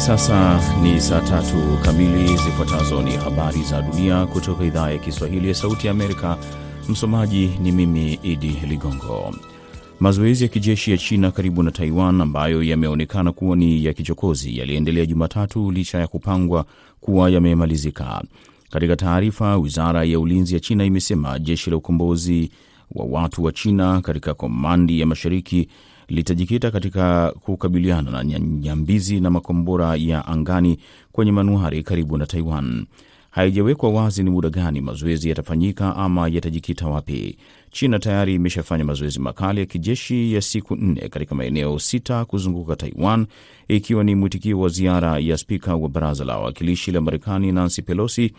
sasa ni saa tatu kamili. Zifuatazo ni habari za dunia kutoka idhaa ya Kiswahili ya Sauti ya Amerika. Msomaji ni mimi Idi Ligongo. Mazoezi ya kijeshi ya China karibu na Taiwan ambayo yameonekana kuwa ni ya kichokozi yaliendelea Jumatatu licha ya kupangwa kuwa yamemalizika. Katika taarifa, wizara ya ulinzi ya China imesema jeshi la ukombozi wa watu wa China katika komandi ya mashariki litajikita katika kukabiliana na nyambizi na makombora ya angani kwenye manuari karibu na Taiwan. Haijawekwa wazi ni muda gani mazoezi yatafanyika ama yatajikita wapi. China tayari imeshafanya mazoezi makali ya kijeshi ya siku nne katika maeneo sita kuzunguka Taiwan, ikiwa ni mwitikio wa ziara ya spika wa baraza la wawakilishi la Marekani Nancy Pelosi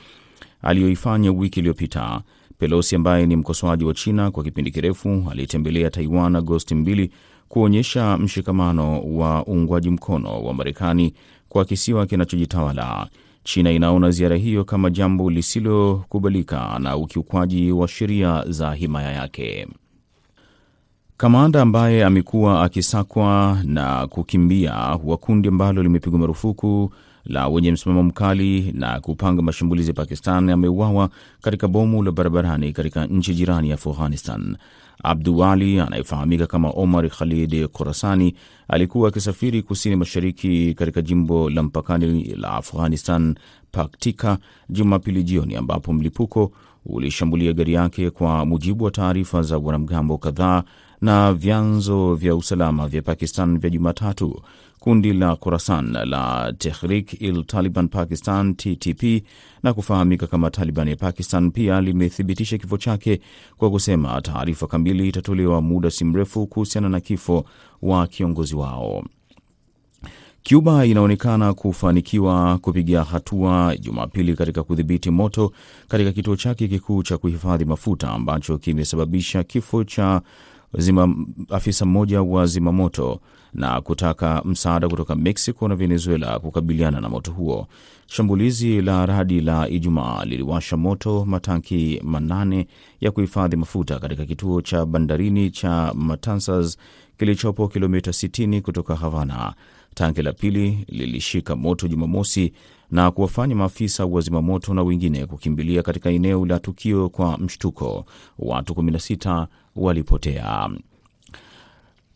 aliyoifanya wiki iliyopita. Pelosi ambaye ni mkosoaji wa China kwa kipindi kirefu alitembelea Taiwan Agosti mbili kuonyesha mshikamano wa uungwaji mkono wa Marekani kwa kisiwa kinachojitawala. China inaona ziara hiyo kama jambo lisilokubalika na ukiukwaji wa sheria za himaya yake. Kamanda ambaye amekuwa akisakwa na kukimbia wa kundi ambalo limepigwa marufuku la wenye msimamo mkali na kupanga mashambulizi ya Pakistan ameuawa katika bomu la barabarani katika nchi jirani ya Afghanistan. Abdu Ali anayefahamika kama Omar Khalid Khorasani alikuwa akisafiri kusini mashariki katika jimbo la mpakani la Afghanistan, Paktika, Jumapili jioni, ambapo mlipuko ulishambulia gari yake, kwa mujibu wa taarifa za wanamgambo kadhaa na vyanzo vya usalama vya Pakistan vya Jumatatu. Kundi la Khorasan la Tehrik il Taliban Pakistan TTP na kufahamika kama Taliban ya Pakistan pia limethibitisha kifo chake kwa kusema taarifa kamili itatolewa muda si mrefu kuhusiana na kifo wa kiongozi wao. Cuba inaonekana kufanikiwa kupiga hatua Jumapili katika kudhibiti moto katika kituo chake kikuu cha kuhifadhi mafuta ambacho kimesababisha kifo cha zima, afisa mmoja wa zimamoto na kutaka msaada kutoka Mexico na Venezuela kukabiliana na moto huo. Shambulizi la radi la Ijumaa liliwasha moto matanki manane ya kuhifadhi mafuta katika kituo cha bandarini cha Matanzas kilichopo kilomita 60 kutoka Havana. Tanki la pili lilishika moto Jumamosi na kuwafanya maafisa wa zimamoto na wengine kukimbilia katika eneo la tukio kwa mshtuko. Watu 16 walipotea.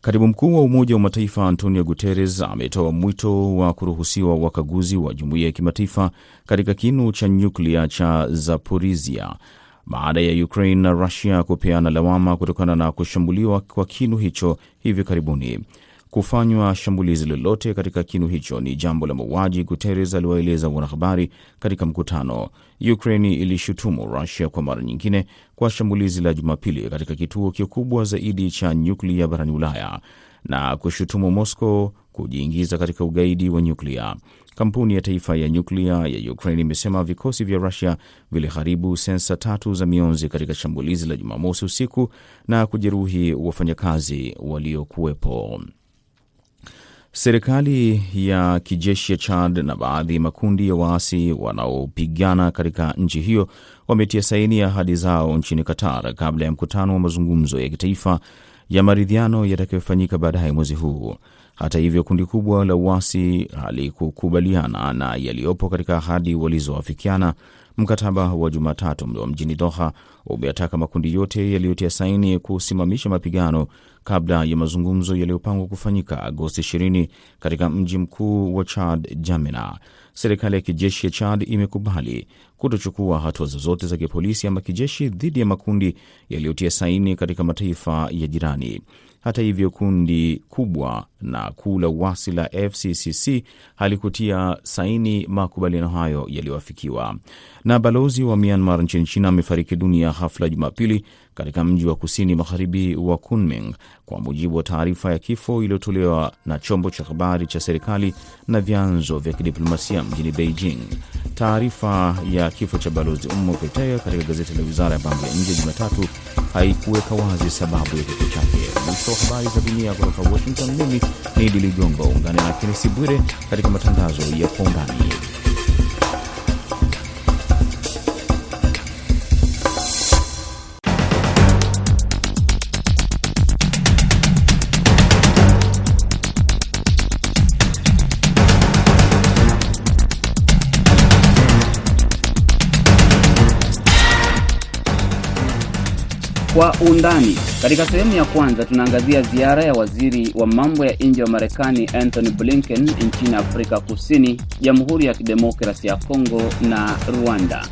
Katibu mkuu wa Umoja wa Mataifa Antonio Guterres ametoa mwito wa kuruhusiwa wakaguzi wa jumuiya ya kimataifa katika kinu cha nyuklia cha Zaporizhia baada ya Ukraine na Rusia kupeana lawama kutokana na kushambuliwa kwa kinu hicho hivi karibuni. Kufanywa shambulizi lolote katika kinu hicho ni jambo la mauaji, Guterres aliwaeleza wanahabari katika mkutano. Ukraine ilishutumu Rusia kwa mara nyingine kwa shambulizi la Jumapili katika kituo kikubwa zaidi cha nyuklia barani Ulaya na kushutumu Moscow kujiingiza katika ugaidi wa nyuklia. Kampuni ya taifa ya nyuklia ya Ukraine imesema vikosi vya Rusia viliharibu sensa tatu za mionzi katika shambulizi la Jumamosi usiku na kujeruhi wafanyakazi waliokuwepo. Serikali ya kijeshi ya Chad na baadhi ya makundi ya waasi wanaopigana katika nchi hiyo wametia saini ya ahadi zao nchini Qatar kabla ya mkutano wa mazungumzo ya kitaifa ya maridhiano yatakayofanyika baadaye mwezi huu. Hata hivyo, kundi kubwa la uasi halikukubaliana na yaliyopo katika ahadi walizoafikiana. Mkataba wa Jumatatu wa mjini Doha umeataka makundi yote yaliyotia saini kusimamisha mapigano kabla ya mazungumzo yaliyopangwa kufanyika Agosti 20 katika mji mkuu wa Chad, Jamena. Serikali ya kijeshi ya Chad imekubali kutochukua hatua zozote za kipolisi ama kijeshi dhidi ya makundi yaliyotia saini katika mataifa ya jirani. Hata hivyo, kundi kubwa na kuu la uasi la FCCC halikutia saini makubaliano hayo yaliyoafikiwa. Na balozi wa Myanmar nchini China amefariki dunia hafla Jumapili katika mji wa kusini magharibi wa Kunming, kwa mujibu wa taarifa ya kifo iliyotolewa na chombo cha habari cha serikali na vyanzo vya kidiplomasia mjini Beijing. Taarifa ya kifo cha balozi Ummo Petea katika gazeti la wizara ya mambo ya nje Jumatatu haikuweka wazi sababu ya kifo chake. Mwisho wa habari za dunia kutoka Washington. Mimi ni Idi Ligongo, ungane na Kenesi Bwire katika matangazo ya kwa undani. Kwa undani katika sehemu ya kwanza tunaangazia ziara ya waziri wa mambo ya nje wa Marekani Anthony Blinken nchini Afrika Kusini, Jamhuri ya Kidemokrasi ya Kongo na Rwanda.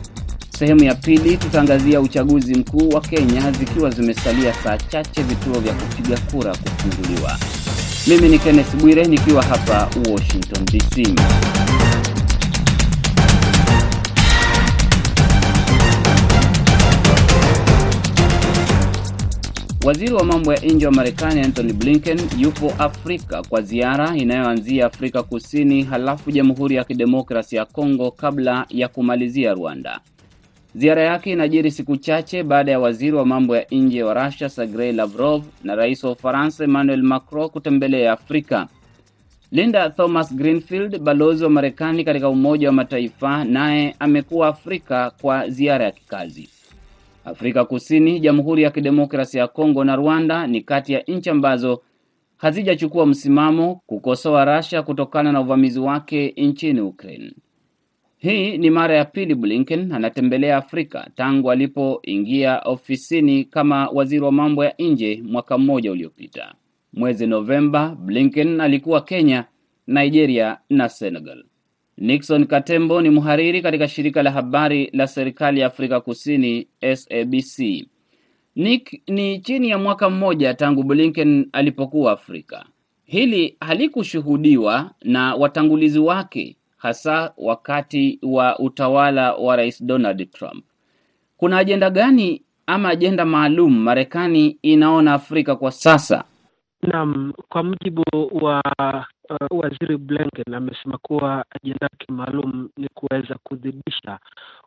Sehemu ya pili tutaangazia uchaguzi mkuu wa Kenya zikiwa zimesalia saa chache vituo vya kupiga kura kufunguliwa. Mimi ni Kenneth Bwire nikiwa hapa Washington DC. Waziri wa mambo ya nje wa Marekani Anthony Blinken yupo Afrika kwa ziara inayoanzia Afrika Kusini halafu Jamhuri ya Kidemokrasi ya Kongo kabla ya kumalizia Rwanda. Ziara yake inajiri siku chache baada ya waziri wa mambo ya nje wa Russia Sergei Lavrov na rais wa Ufaransa Emmanuel Macron kutembelea Afrika. Linda Thomas Greenfield, balozi wa Marekani katika Umoja wa Mataifa, naye amekuwa Afrika kwa ziara ya kikazi. Afrika Kusini, Jamhuri ya Kidemokrasia ya Kongo na Rwanda ni kati ya nchi ambazo hazijachukua msimamo kukosoa Russia kutokana na uvamizi wake nchini Ukraine. Hii ni mara ya pili Blinken anatembelea Afrika tangu alipoingia ofisini kama waziri wa mambo ya nje mwaka mmoja uliopita. Mwezi Novemba, Blinken alikuwa Kenya, Nigeria na Senegal. Nixon Katembo ni mhariri katika shirika la habari la serikali ya Afrika Kusini SABC. Nick, ni chini ya mwaka mmoja tangu Blinken alipokuwa Afrika. Hili halikushuhudiwa na watangulizi wake hasa wakati wa utawala wa Rais Donald Trump. Kuna ajenda gani ama ajenda maalum Marekani inaona Afrika kwa sasa? Naam, kwa mujibu wa uh, waziri Blinken amesema kuwa ajenda yake maalum ni kuweza kudhibisha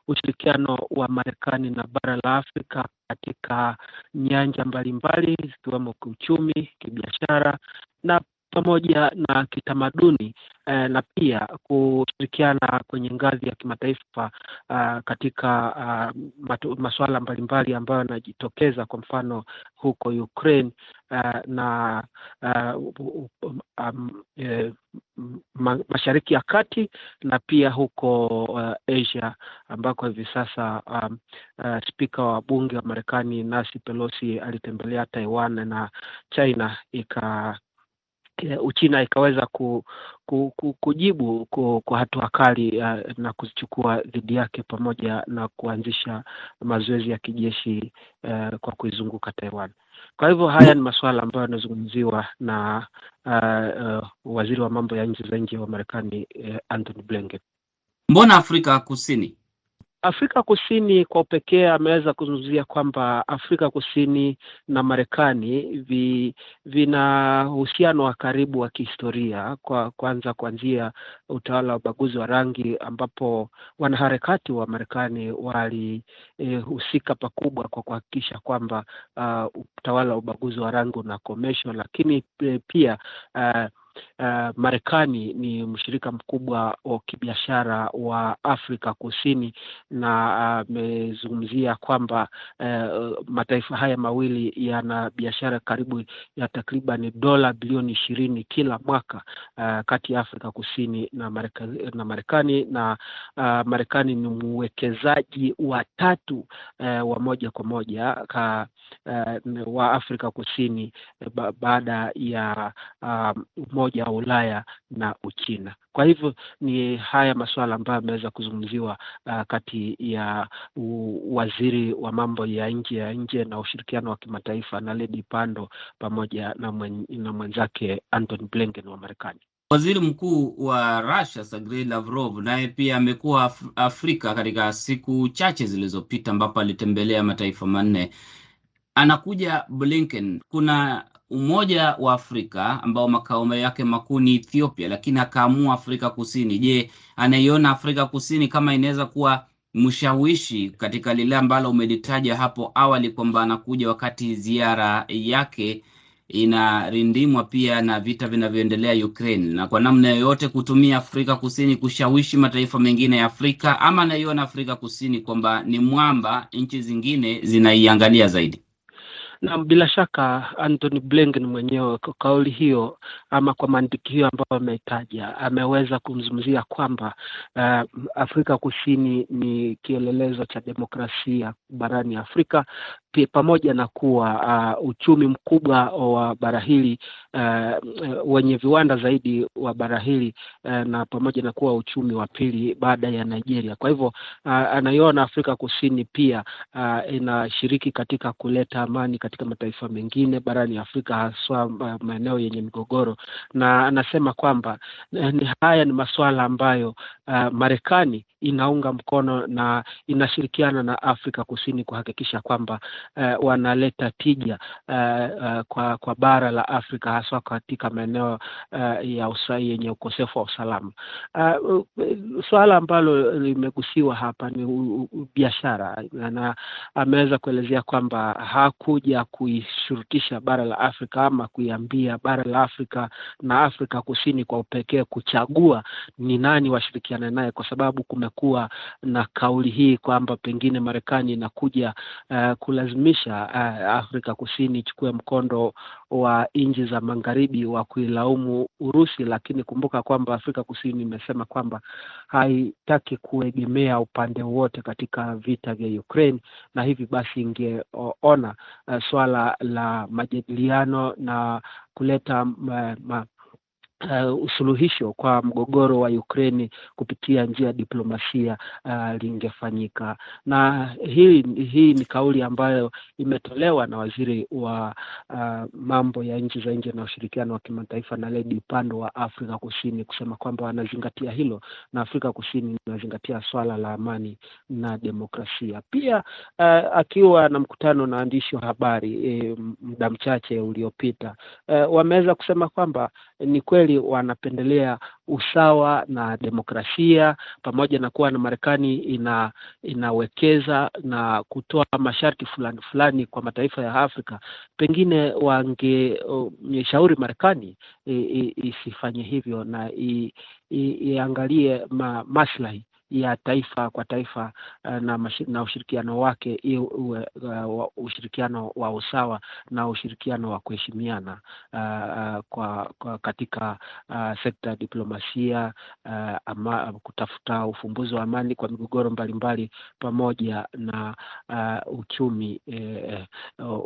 ushirikiano wa Marekani na bara la Afrika katika nyanja mbalimbali zikiwemo kiuchumi, kibiashara na pamoja na kitamaduni eh, na pia kushirikiana kwenye ngazi ya kimataifa uh, katika uh, masuala mbalimbali ambayo yanajitokeza kwa mfano huko Ukraine uh, na uh, um, eh, ma, Mashariki ya Kati na pia huko uh, Asia ambako hivi sasa um, uh, spika wa bunge wa Marekani Nancy Pelosi alitembelea Taiwan na China ika Uchina ikaweza ku, ku, ku, kujibu ku, kwa hatua kali uh, na kuzichukua dhidi yake pamoja na kuanzisha mazoezi ya kijeshi uh, kwa kuizunguka Taiwan. Kwa hivyo haya ni masuala ambayo yanazungumziwa na uh, uh, waziri wa mambo ya nchi za nje wa Marekani uh, Anthony Blinken. Mbona Afrika Kusini? Afrika Kusini kwa upekee ameweza kuzungumzia kwamba Afrika Kusini na Marekani vi, vina uhusiano wa karibu wa kihistoria kwa kwanza kuanzia utawala wa ubaguzi wa rangi ambapo wanaharakati wa Marekani walihusika e, pakubwa kwa kuhakikisha kwamba uh, utawala wa ubaguzi wa rangi unakomeshwa, lakini pia uh, Uh, Marekani ni mshirika mkubwa wa kibiashara wa Afrika Kusini na amezungumzia uh, kwamba uh, mataifa haya mawili yana biashara karibu ya takriban dola bilioni ishirini kila mwaka uh, kati ya Afrika Kusini na Marekani na Marekani na uh, Marekani ni mwekezaji wa tatu uh, wa moja kwa moja ka, uh, wa Afrika Kusini ba, baada ya uh, Umoja wa Ulaya na Uchina. Kwa hivyo ni haya masuala ambayo yameweza kuzungumziwa uh, kati ya waziri wa mambo ya nje ya nje na ushirikiano wa kimataifa na Lady Pando pamoja na, mwen, na mwenzake Anthony Blinken wa Marekani. Waziri Mkuu wa Russia Sergei Lavrov naye pia amekuwa Af Afrika katika siku chache zilizopita ambapo alitembelea mataifa manne. Anakuja Blinken, kuna Umoja wa Afrika ambao makao yake makuu ni Ethiopia, lakini akaamua Afrika Kusini. Je, anaiona Afrika Kusini kama inaweza kuwa mshawishi katika lile ambalo umelitaja hapo awali kwamba anakuja wakati ziara yake inarindimwa pia na vita vinavyoendelea Ukraine, na kwa namna yoyote kutumia Afrika Kusini kushawishi mataifa mengine ya Afrika, ama anaiona Afrika Kusini kwamba ni mwamba, nchi zingine zinaiangalia zaidi? Na bila shaka Anthony Blinken mwenyewe kwa kauli hiyo ama kwa maandiki hiyo ambayo ameitaja, ameweza kumzungumzia kwamba uh, Afrika Kusini ni kielelezo cha demokrasia barani Afrika pamoja na kuwa uh, uchumi mkubwa wa bara hili uh, wenye viwanda zaidi wa bara hili uh, na pamoja na kuwa uchumi wa pili baada ya Nigeria. Kwa hivyo uh, anaiona Afrika Kusini pia uh, inashiriki katika kuleta amani katika mataifa mengine barani Afrika, haswa maeneo yenye migogoro, na anasema kwamba uh, ni haya ni masuala ambayo uh, Marekani inaunga mkono na inashirikiana na Afrika Kusini kuhakikisha kwamba uh, wanaleta tija uh, uh, kwa kwa bara la Afrika haswa katika maeneo uh, ya usai yenye ukosefu wa usalama. Uh, suala ambalo limegusiwa hapa ni biashara, na ameweza kuelezea kwamba hakuja kuishurutisha bara la Afrika ama kuiambia bara la Afrika na Afrika Kusini kwa upekee kuchagua ni nani washirikiane naye, kwa sababu kumekuwa na kauli hii kwamba pengine Marekani inakuja uh, kulazimisha uh, Afrika Kusini ichukue mkondo wa nchi za magharibi wa kuilaumu Urusi, lakini kumbuka kwamba Afrika Kusini imesema kwamba haitaki kuegemea upande wowote katika vita vya Ukraine, na hivi basi ingeona uh, swala la majadiliano na kuleta uh, ma, Uh, usuluhisho kwa mgogoro wa Ukraine kupitia njia ya diplomasia uh, lingefanyika, na hii hii ni kauli ambayo imetolewa na waziri wa uh, mambo ya nchi za nje na ushirikiano wa kimataifa na Ledi Pandor wa Afrika Kusini kusema kwamba wanazingatia hilo na Afrika Kusini inazingatia swala la amani na demokrasia. Pia uh, akiwa na mkutano na waandishi wa habari e, muda mchache uliopita uh, wameweza kusema kwamba ni kweli wanapendelea usawa na demokrasia pamoja na kuwa na Marekani ina inawekeza na kutoa masharti fulani fulani kwa mataifa ya Afrika, pengine wangeshauri uh, Marekani isifanye hivyo na iangalie ma, maslahi ya taifa kwa taifa na, na ushirikiano wake iwe uh, ushirikiano wa usawa na ushirikiano wa kuheshimiana uh, kwa, kwa katika uh, sekta ya diplomasia uh, ama, kutafuta ufumbuzi wa amani kwa migogoro mbalimbali pamoja na uh, uchumi eh,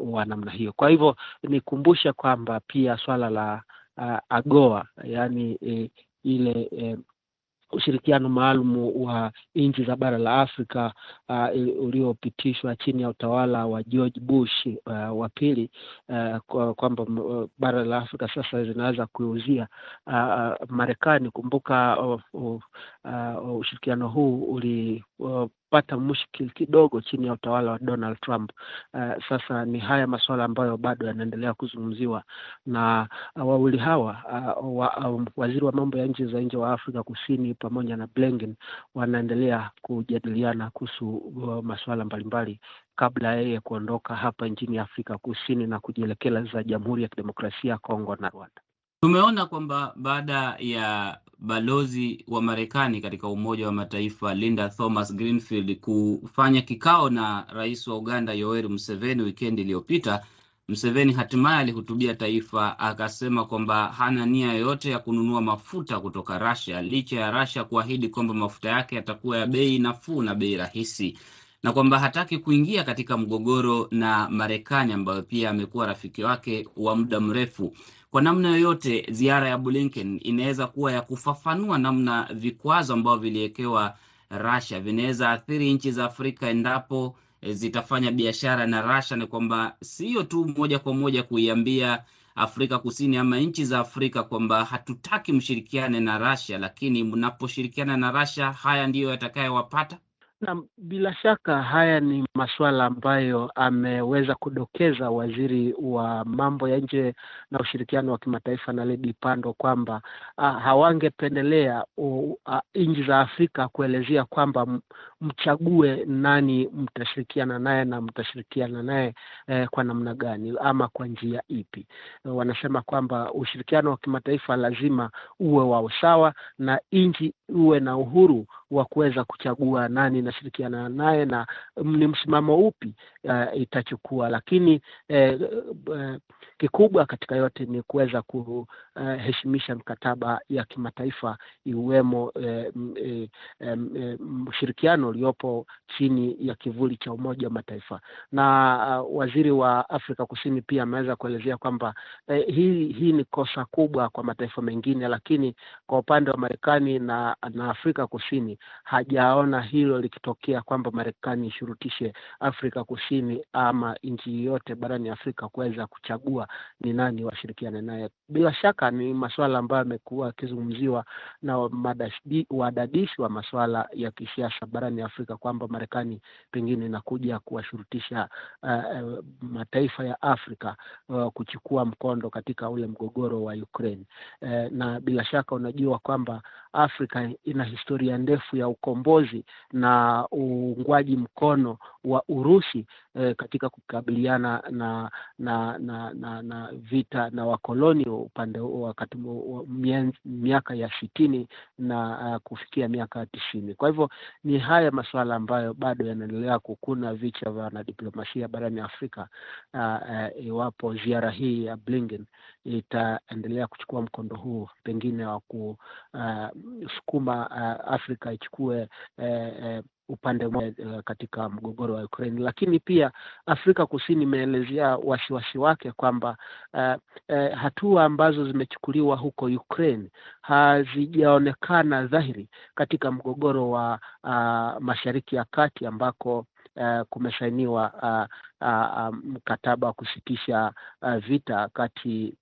wa namna hiyo. Kwa hivyo nikumbusha kwamba pia swala la uh, AGOA yaani eh, ile eh, ushirikiano maalum wa nchi za bara la Afrika uh, uliopitishwa chini ya utawala wa George Bush uh, wa pili uh, kwamba uh, bara la Afrika sasa linaweza kuuzia uh, Marekani. Kumbuka uh, uh, uh, ushirikiano huu uli uh, pata mushkil kidogo chini ya utawala wa Donald Trump. Uh, sasa ni haya masuala ambayo bado yanaendelea kuzungumziwa na uh, wawili hawa uh, wa, um, waziri wa mambo ya nchi za nje wa Afrika Kusini pamoja na Blinken wanaendelea kujadiliana kuhusu uh, masuala mbalimbali kabla yeye kuondoka hapa nchini Afrika Kusini na kujielekeza Jamhuri ya Kidemokrasia ya Kongo na Rwanda. Tumeona kwamba baada ya balozi wa Marekani katika Umoja wa Mataifa Linda Thomas Greenfield kufanya kikao na rais wa Uganda Yoweri Museveni wikendi iliyopita, Museveni hatimaye alihutubia taifa akasema kwamba hana nia yoyote ya kununua mafuta kutoka Russia licha ya Russia kuahidi kwamba mafuta yake yatakuwa ya bei nafuu na bei rahisi na kwamba hataki kuingia katika mgogoro na Marekani ambayo pia amekuwa rafiki wake wa muda mrefu. Kwa namna yoyote, ziara ya Blinken inaweza kuwa ya kufafanua namna vikwazo ambavyo viliwekewa Russia vinaweza athiri nchi za Afrika endapo zitafanya biashara na Russia, ni kwamba sio tu moja kwa moja kuiambia Afrika Kusini ama nchi za Afrika kwamba hatutaki mshirikiane na Russia, lakini mnaposhirikiana na Russia haya ndiyo yatakayowapata. Na bila shaka haya ni masuala ambayo ameweza kudokeza waziri wa mambo ya nje na ushirikiano wa kimataifa na Ledi Pandor kwamba uh, hawangependelea uh, nchi za Afrika kuelezea kwamba mchague nani mtashirikiana naye na mtashirikiana naye eh, kwa namna gani ama kwa njia ipi. Wanasema kwamba ushirikiano wa kimataifa lazima uwe wa usawa na nchi uwe na uhuru wa kuweza kuchagua nani na inashirikiana naye na ni msimamo upi uh, itachukua, lakini eh, eh, kikubwa katika yote ni kuweza kuheshimisha uh, mkataba ya kimataifa iwemo ushirikiano eh, eh, ushirikiano uliopo chini ya kivuli cha Umoja wa Mataifa na uh, waziri wa Afrika Kusini pia ameweza kuelezea kwamba uh, hii hii ni kosa kubwa kwa mataifa mengine, lakini kwa upande wa Marekani na, na Afrika Kusini hajaona hilo likitokea kwamba Marekani ishurutishe Afrika Kusini ama nchi yoyote barani Afrika kuweza kuchagua ni nani washirikiane naye. Bila shaka ni masuala ambayo yamekuwa yakizungumziwa na wadadisi wa masuala ya kisiasa barani Afrika kwamba Marekani pengine inakuja kuwashurutisha uh, mataifa ya Afrika uh, kuchukua mkondo katika ule mgogoro wa Ukraine. Uh, na bila shaka unajua kwamba Afrika ina historia ndefu ya ukombozi na uungwaji mkono wa Urusi eh, katika kukabiliana na na na, na, na vita na wakoloni upande wakati miaka ya sitini na uh, kufikia miaka tisini. Kwa hivyo ni haya masuala ambayo bado yanaendelea kukuna vicha vya wanadiplomasia barani Afrika iwapo uh, uh, ziara hii ya Blinken itaendelea kuchukua mkondo huu pengine wa ku uh, uh, Afrika ichukue uh, upande mmoja katika mgogoro wa Ukraine, lakini pia Afrika Kusini imeelezea wasiwasi wake kwamba uh, uh, hatua ambazo zimechukuliwa huko Ukraine hazijaonekana dhahiri katika mgogoro wa uh, Mashariki ya Kati ambako Uh, kumesainiwa uh, uh, mkataba wa kusitisha uh, vita kati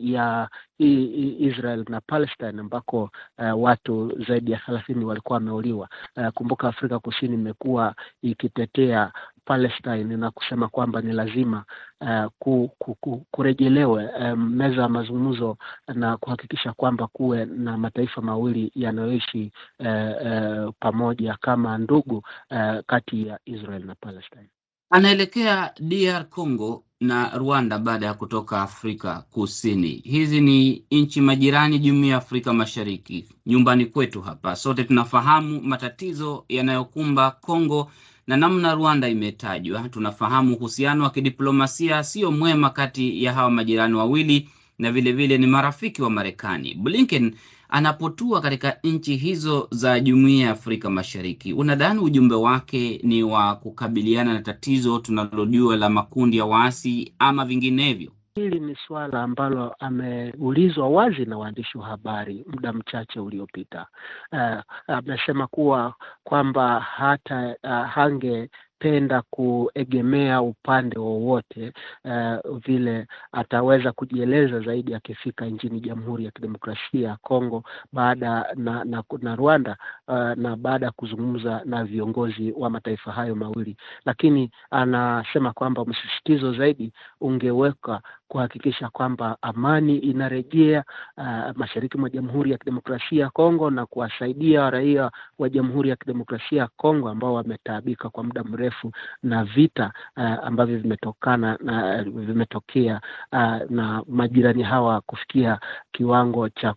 ya Israel na Palestine ambako uh, watu zaidi ya thelathini walikuwa wameuliwa. Uh, kumbuka Afrika Kusini imekuwa ikitetea Palestine na kusema kwamba ni lazima uh, ku, ku, ku, kurejelewe um, meza ya mazungumzo na kuhakikisha kwamba kuwe na mataifa mawili yanayoishi uh, uh, pamoja kama ndugu uh, kati ya Israel na Palestine. Anaelekea DR Congo na Rwanda baada ya kutoka Afrika Kusini. Hizi ni nchi majirani, jumuiya ya Afrika Mashariki, nyumbani kwetu hapa. Sote tunafahamu matatizo yanayokumba Kongo na namna Rwanda imetajwa. Tunafahamu uhusiano wa kidiplomasia sio mwema kati ya hawa majirani wawili, na vilevile vile ni marafiki wa Marekani. Blinken anapotua katika nchi hizo za jumuiya ya Afrika Mashariki, unadhani ujumbe wake ni wa kukabiliana na tatizo tunalojua la makundi ya waasi ama vinginevyo? Hili ni suala ambalo ameulizwa wazi na waandishi wa habari muda mchache uliopita. Uh, amesema kuwa kwamba hata uh, hange penda kuegemea upande wowote uh, vile ataweza kujieleza zaidi akifika nchini Jamhuri ya Kidemokrasia ya Kongo baada na, na, na Rwanda uh, na baada ya kuzungumza na viongozi wa mataifa hayo mawili, lakini anasema kwamba msisitizo zaidi ungeweka kuhakikisha kwamba amani inarejea uh, mashariki mwa Jamhuri ya Kidemokrasia ya Kongo na kuwasaidia raia wa Jamhuri ya Kidemokrasia ya Kongo ambao wametaabika kwa muda mrefu na vita uh, ambavyo vimetokana na vimetokea uh, na majirani hawa kufikia kiwango cha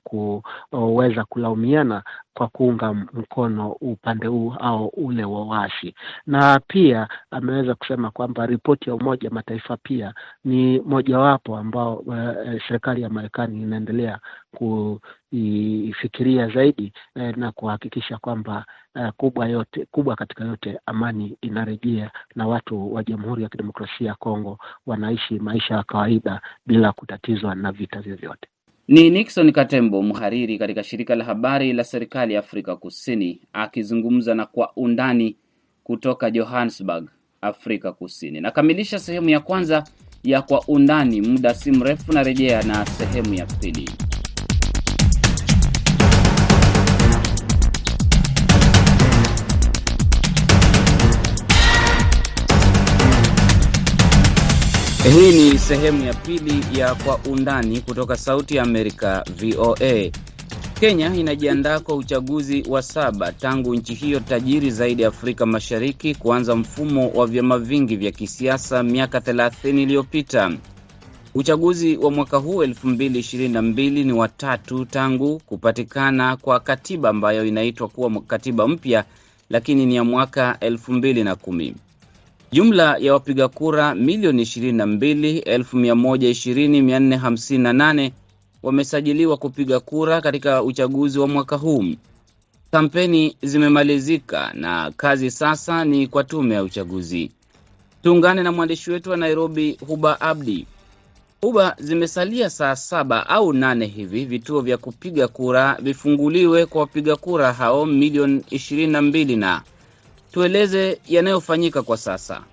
kuweza kulaumiana kwa kuunga mkono upande huu au ule wa waasi, na pia ameweza kusema kwamba ripoti ya Umoja Mataifa pia ni mojawapo ambao uh, serikali ya Marekani inaendelea kuifikiria zaidi uh, na kuhakikisha kwamba uh, kubwa yote kubwa katika yote amani inarejea na watu wa Jamhuri ya Kidemokrasia ya Kongo wanaishi maisha ya kawaida bila kutatizwa na vita vyovyote. Ni Nixon Katembo, mhariri katika shirika la habari la serikali ya Afrika Kusini, akizungumza na Kwa Undani kutoka Johannesburg, Afrika Kusini. Nakamilisha sehemu ya kwanza ya Kwa Undani. Muda si mrefu narejea na sehemu ya pili. Hii ni sehemu ya pili ya Kwa Undani kutoka Sauti ya Amerika, VOA. Kenya inajiandaa kwa uchaguzi wa saba tangu nchi hiyo tajiri zaidi Afrika Mashariki kuanza mfumo wa vyama vingi vya kisiasa miaka 30 iliyopita. Uchaguzi wa mwaka huu 2022 ni watatu tangu kupatikana kwa katiba ambayo inaitwa kuwa katiba mpya, lakini ni ya mwaka elfu mbili na kumi. Jumla ya wapiga kura milioni 22,120,458 wamesajiliwa kupiga kura katika uchaguzi wa mwaka huu. Kampeni zimemalizika na kazi sasa ni kwa tume ya uchaguzi. Tuungane na mwandishi wetu wa Nairobi, Huba Abdi. Huba, zimesalia saa saba au nane hivi vituo vya kupiga kura vifunguliwe kwa wapiga kura hao milioni ishirini na mbili na tueleze yanayofanyika kwa sasa.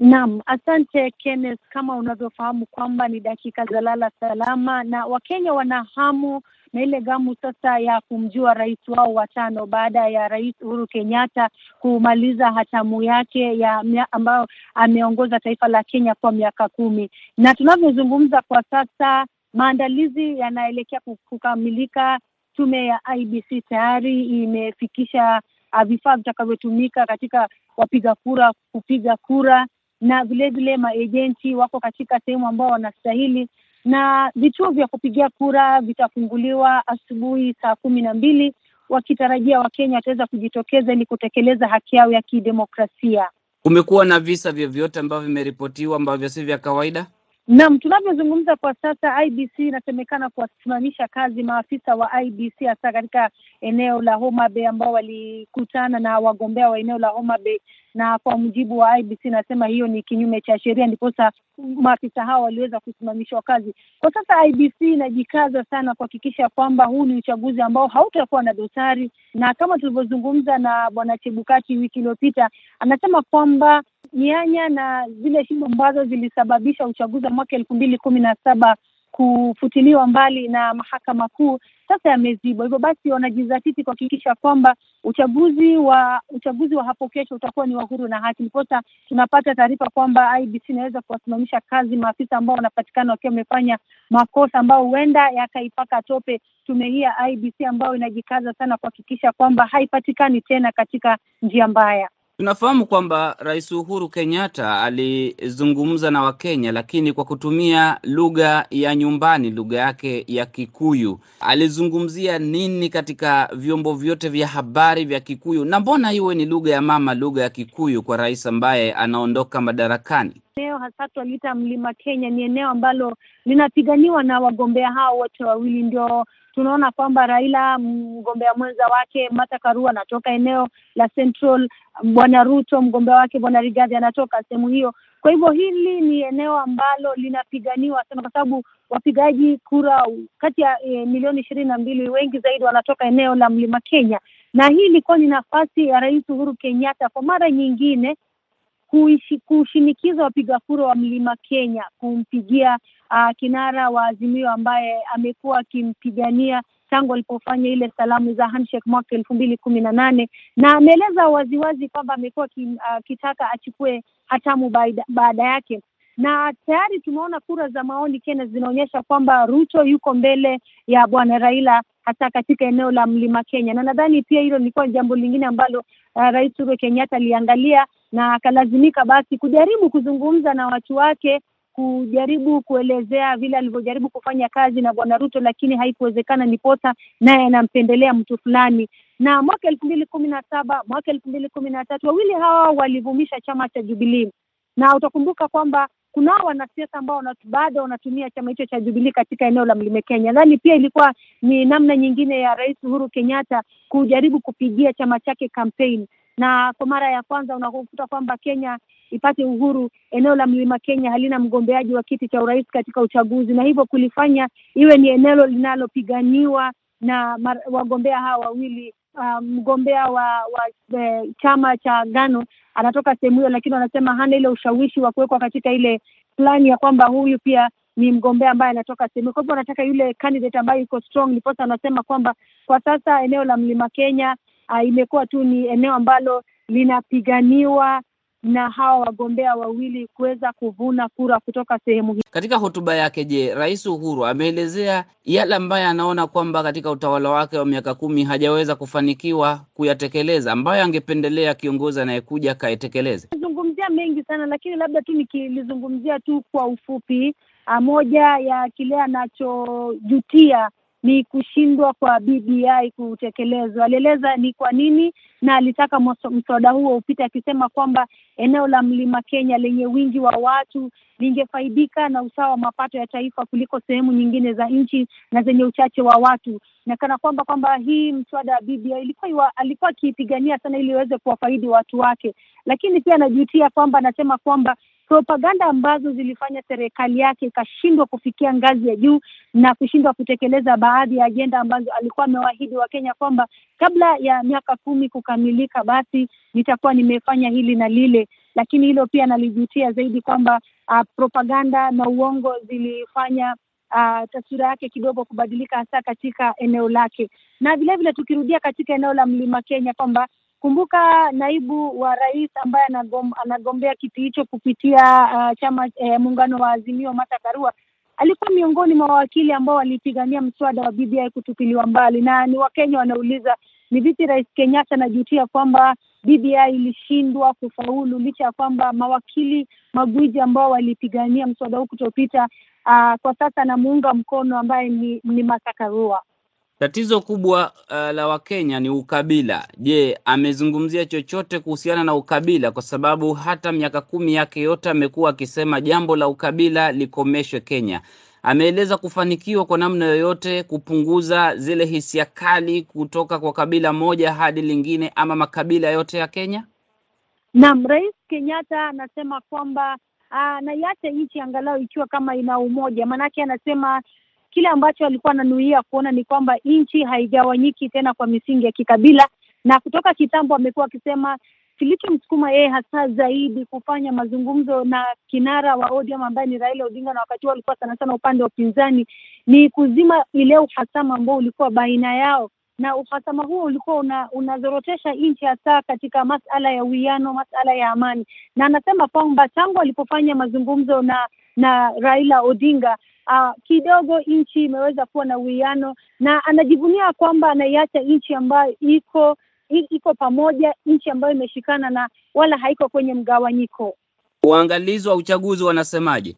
Naam, asante Kenneth. Kama unavyofahamu kwamba ni dakika za lala salama, na Wakenya wana hamu na ile gamu sasa ya kumjua rais wao watano baada ya Rais Uhuru Kenyatta kumaliza hatamu yake ya ambayo ameongoza taifa la Kenya kwa miaka kumi, na tunavyozungumza kwa sasa maandalizi yanaelekea kukamilika. Tume ya IBC tayari imefikisha vifaa vitakavyotumika katika wapiga kura kupiga kura na vilevile maejenti wako katika sehemu ambao wanastahili, na vituo vya kupigia kura vitafunguliwa asubuhi saa kumi na mbili wakitarajia Wakenya wataweza kujitokeza ili kutekeleza haki yao ya kidemokrasia. Kumekuwa na visa vyovyote ambavyo vimeripotiwa ambavyo si vya kawaida? Naam, tunavyozungumza kwa sasa, IBC inasemekana kuwasimamisha kazi maafisa wa IBC hasa katika eneo la Homa Bay ambao walikutana na wagombea wa eneo la Homa Bay, na kwa mujibu wa IBC inasema hiyo ni kinyume cha sheria, ndiposa maafisa hao waliweza kusimamishwa kazi. Kwa sasa IBC inajikaza sana kuhakikisha kwamba huu ni uchaguzi ambao hautakuwa na dosari, na kama tulivyozungumza na bwana Chebukati wiki iliyopita, anasema kwamba mianya na zile shimo ambazo zilisababisha uchaguzi wa mwaka elfu mbili kumi na saba kufutiliwa mbali na mahakama kuu sasa yamezibwa. Hivyo basi wanajizatiti kuhakikisha kwamba uchaguzi wa uchaguzi wa hapo kesho utakuwa ni wa huru na haki. Ndiposa tunapata taarifa kwamba IBC inaweza kuwasimamisha kazi maafisa ambao wanapatikana wakiwa wamefanya makosa ambao huenda yakaipaka tope tume hii ya IBC ambayo inajikaza sana kuhakikisha kwamba haipatikani tena katika njia mbaya. Tunafahamu kwamba Rais Uhuru Kenyatta alizungumza na Wakenya, lakini kwa kutumia lugha ya nyumbani, lugha yake ya Kikuyu. Alizungumzia nini katika vyombo vyote vya habari vya Kikuyu? Na mbona iwe ni lugha ya mama, lugha ya Kikuyu kwa rais ambaye anaondoka madarakani? Eneo hasa tunaliita Mlima Kenya ni eneo ambalo linapiganiwa na wagombea hao wote wawili. Ndio tunaona kwamba Raila mgombea mwenza wake Martha Karua anatoka eneo la Central, bwana Ruto mgombea wake bwana Rigathi anatoka sehemu hiyo. Kwa hivyo hili ni eneo ambalo linapiganiwa sana, kwa sababu wapigaji kura kati ya e, milioni ishirini na mbili, wengi zaidi wanatoka eneo la Mlima Kenya, na hii ilikuwa ni nafasi ya Rais Uhuru Kenyatta kwa mara nyingine kushinikiza wapiga kura wa Mlima Kenya kumpigia uh, kinara wa Azimio ambaye amekuwa akimpigania tangu alipofanya ile salamu za handshake mwaka elfu mbili kumi na nane. Na ameeleza waziwazi kwamba amekuwa akitaka uh, achukue hatamu baada, baada yake. Na tayari tumeona kura za maoni Kenya zinaonyesha kwamba Ruto yuko mbele ya bwana Raila hasa katika eneo la Mlima Kenya, na nadhani pia hilo lilikuwa jambo lingine ambalo uh, Rais Uhuru Kenyatta aliangalia na akalazimika basi kujaribu kuzungumza na watu wake, kujaribu kuelezea vile alivyojaribu kufanya kazi na bwana Ruto, lakini haikuwezekana, niposa naye anampendelea mtu fulani. Na mwaka elfu mbili kumi na saba mwaka elfu mbili kumi na tatu wawili hawa walivumisha chama cha Jubilee, na utakumbuka kwamba kunao wanasiasa ambao bado wanatumia chama hicho cha Jubilee katika eneo la Mlima Kenya. Nadhani pia ilikuwa ni namna nyingine ya Rais Uhuru Kenyatta kujaribu kupigia chama chake campaign, na kwa mara ya kwanza unakuta kwamba Kenya ipate uhuru, eneo la Mlima Kenya halina mgombeaji wa kiti cha urais katika uchaguzi, na hivyo kulifanya iwe ni eneo linalopiganiwa na wagombea hawa wawili. Uh, mgombea wa, wa e, chama cha Gano anatoka sehemu hiyo, lakini wanasema hana ile ushawishi wa kuwekwa katika ile plani ya kwamba huyu pia ni mgombea ambaye anatoka sehemu. Kwa hivyo wanataka yule candidate ambaye yuko strong, ndiposa anasema kwamba kwa sasa eneo la Mlima Kenya uh, imekuwa tu ni eneo ambalo linapiganiwa na hawa wagombea wawili kuweza kuvuna kura kutoka sehemu hii. Katika hotuba yake, je, Rais Uhuru ameelezea yale ambayo anaona kwamba katika utawala wake wa miaka kumi hajaweza kufanikiwa kuyatekeleza, ambayo angependelea kiongozi anayekuja akayatekeleze? Zungumzia mengi sana, lakini labda tu nikilizungumzia tu kwa ufupi, moja ya kile anachojutia ni kushindwa kwa BBI kutekelezwa. Alieleza ni kwa nini na alitaka mswada huo upite, akisema kwamba eneo la Mlima Kenya lenye wingi wa watu lingefaidika na usawa wa mapato ya taifa kuliko sehemu nyingine za nchi na zenye uchache wa watu, na kana kwamba kwamba hii mswada wa BBI ilikuwa alikuwa akiipigania sana ili iweze kuwafaidi watu wake, lakini pia anajutia kwamba anasema kwamba propaganda ambazo zilifanya serikali yake ikashindwa kufikia ngazi ya juu na kushindwa kutekeleza baadhi ya ajenda ambazo alikuwa amewaahidi Wakenya kwamba kabla ya miaka kumi kukamilika, basi nitakuwa nimefanya hili na lile. Lakini hilo pia nalijutia zaidi kwamba uh, propaganda na uongo zilifanya uh, taswira yake kidogo kubadilika, hasa katika eneo lake, na vilevile tukirudia katika eneo la Mlima Kenya kwamba Kumbuka naibu wa rais ambaye anagom, anagombea kiti hicho kupitia uh, chama eh, muungano wa Azimio, Martha Karua alikuwa miongoni mwa wawakili ambao walipigania mswada wa BBI kutupiliwa mbali, na ni Wakenya wanauliza ni vipi Rais Kenyatta anajutia kwamba BBI ilishindwa kufaulu licha ya kwamba mawakili magwiji ambao walipigania mswada huu kutopita, uh, kwa sasa anamuunga mkono ambaye ni, ni Martha Karua. Tatizo kubwa uh, la Wakenya ni ukabila. Je, amezungumzia chochote kuhusiana na ukabila? Kwa sababu hata miaka kumi yake yote amekuwa akisema jambo la ukabila likomeshwe Kenya. Ameeleza kufanikiwa kwa namna yoyote kupunguza zile hisia kali kutoka kwa kabila moja hadi lingine ama makabila yote ya Kenya? Naam, Rais Kenyatta anasema kwamba anaiacha nchi angalau ikiwa kama ina umoja, maanake anasema kile ambacho alikuwa ananuia kuona ni kwamba nchi haigawanyiki tena kwa misingi ya kikabila, na kutoka kitambo amekuwa akisema kilichomsukuma yeye hasa zaidi kufanya mazungumzo na kinara wa ODM ambaye ni Raila Odinga, na wakati huo alikuwa sana sana upande wa upinzani, ni kuzima ile uhasama ambao ulikuwa baina yao, na uhasama huo ulikuwa una, unazorotesha nchi hasa katika masala ya uwiano, masala ya amani, na anasema kwamba tangu alipofanya mazungumzo na na Raila Odinga uh, kidogo nchi imeweza kuwa na uwiano, na anajivunia kwamba anaiacha nchi ambayo iko iko pamoja, nchi ambayo imeshikana na wala haiko kwenye mgawanyiko. Waangalizi wa uchaguzi wanasemaje?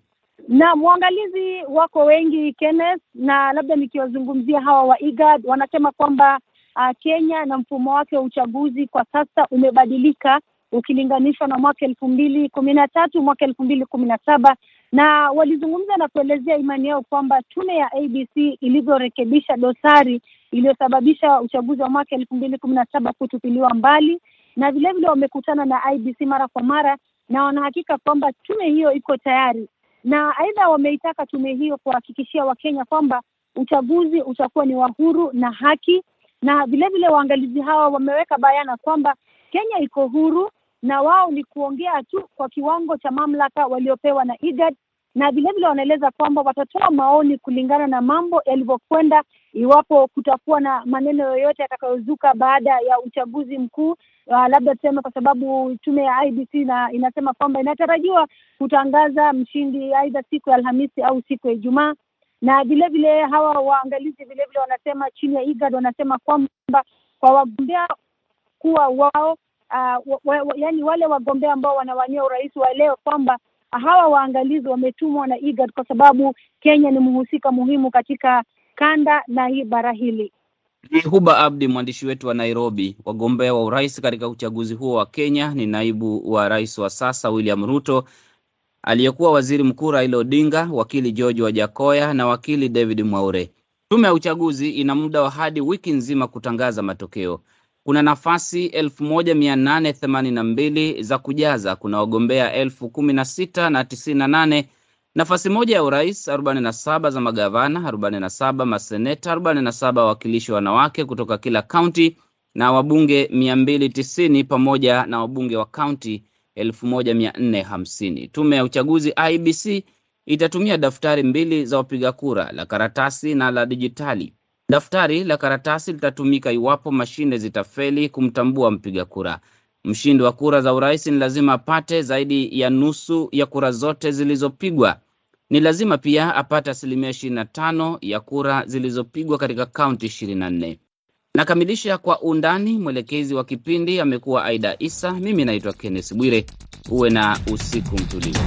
Na mwangalizi wako wengi Kenneth, na labda nikiwazungumzia hawa wa IGAD wanasema kwamba uh, Kenya na mfumo wake wa uchaguzi kwa sasa umebadilika ukilinganishwa na mwaka elfu mbili kumi na tatu mwaka elfu mbili kumi na saba na walizungumza na kuelezea imani yao kwamba tume ya ABC ilivyorekebisha dosari iliyosababisha uchaguzi wa mwaka elfu mbili kumi na saba kutupiliwa mbali, na vilevile wamekutana na IBC mara kwa mara na wanahakika kwamba tume hiyo iko tayari, na aidha wameitaka tume hiyo kuhakikishia Wakenya kwamba uchaguzi utakuwa ni wa huru na haki, na vilevile waangalizi hawa wameweka bayana kwamba Kenya iko huru na wao ni kuongea tu kwa kiwango cha mamlaka waliopewa na IGAD, na vilevile wanaeleza kwamba watatoa maoni kulingana na mambo yalivyokwenda, iwapo kutakuwa na maneno yoyote yatakayozuka baada ya uchaguzi mkuu. Uh, labda tuseme kwa sababu tume ya IBC na inasema kwamba inatarajiwa kutangaza mshindi aidha siku ya Alhamisi au siku ya Ijumaa, na vilevile hawa waangalizi vilevile wanasema chini ya IGAD wanasema kwamba kwa wagombea kuwa wao Uh, wa, wa, yani wale wagombea ambao wanawania urais waelewe kwamba hawa waangalizi wametumwa na IGAD kwa sababu Kenya ni mhusika muhimu katika kanda na hii bara hili. Ni Huba Abdi, mwandishi wetu wa Nairobi. Wagombea wa urais katika uchaguzi huo wa Kenya ni naibu wa rais wa sasa William Ruto, aliyekuwa waziri mkuu Raila Odinga, wakili George Wajakoya na wakili David Mwaure. Tume ya uchaguzi ina muda wa hadi wiki nzima kutangaza matokeo. Kuna nafasi elfu moja mia nane themanini na mbili za kujaza. Kuna wagombea elfu kumi na sita na tisini na nane nafasi moja ya urais, arobaini na saba za magavana, arobaini na saba maseneta, arobaini na saba wawakilishi wanawake kutoka kila kaunti na wabunge mia mbili tisini pamoja na wabunge wa kaunti elfu moja mia nne hamsini. Tume ya uchaguzi IBC itatumia daftari mbili za wapiga kura, la karatasi na la dijitali. Daftari la karatasi litatumika iwapo mashine zitafeli kumtambua mpiga kura. Mshindi wa kura za urais ni lazima apate zaidi ya nusu ya kura zote zilizopigwa. Ni lazima pia apate asilimia ishirini na tano ya kura zilizopigwa katika kaunti ishirini na nne. Nakamilisha kwa undani. Mwelekezi wa kipindi amekuwa Aida Isa. Mimi naitwa Kenneth Bwire. Uwe na usiku mtulivu.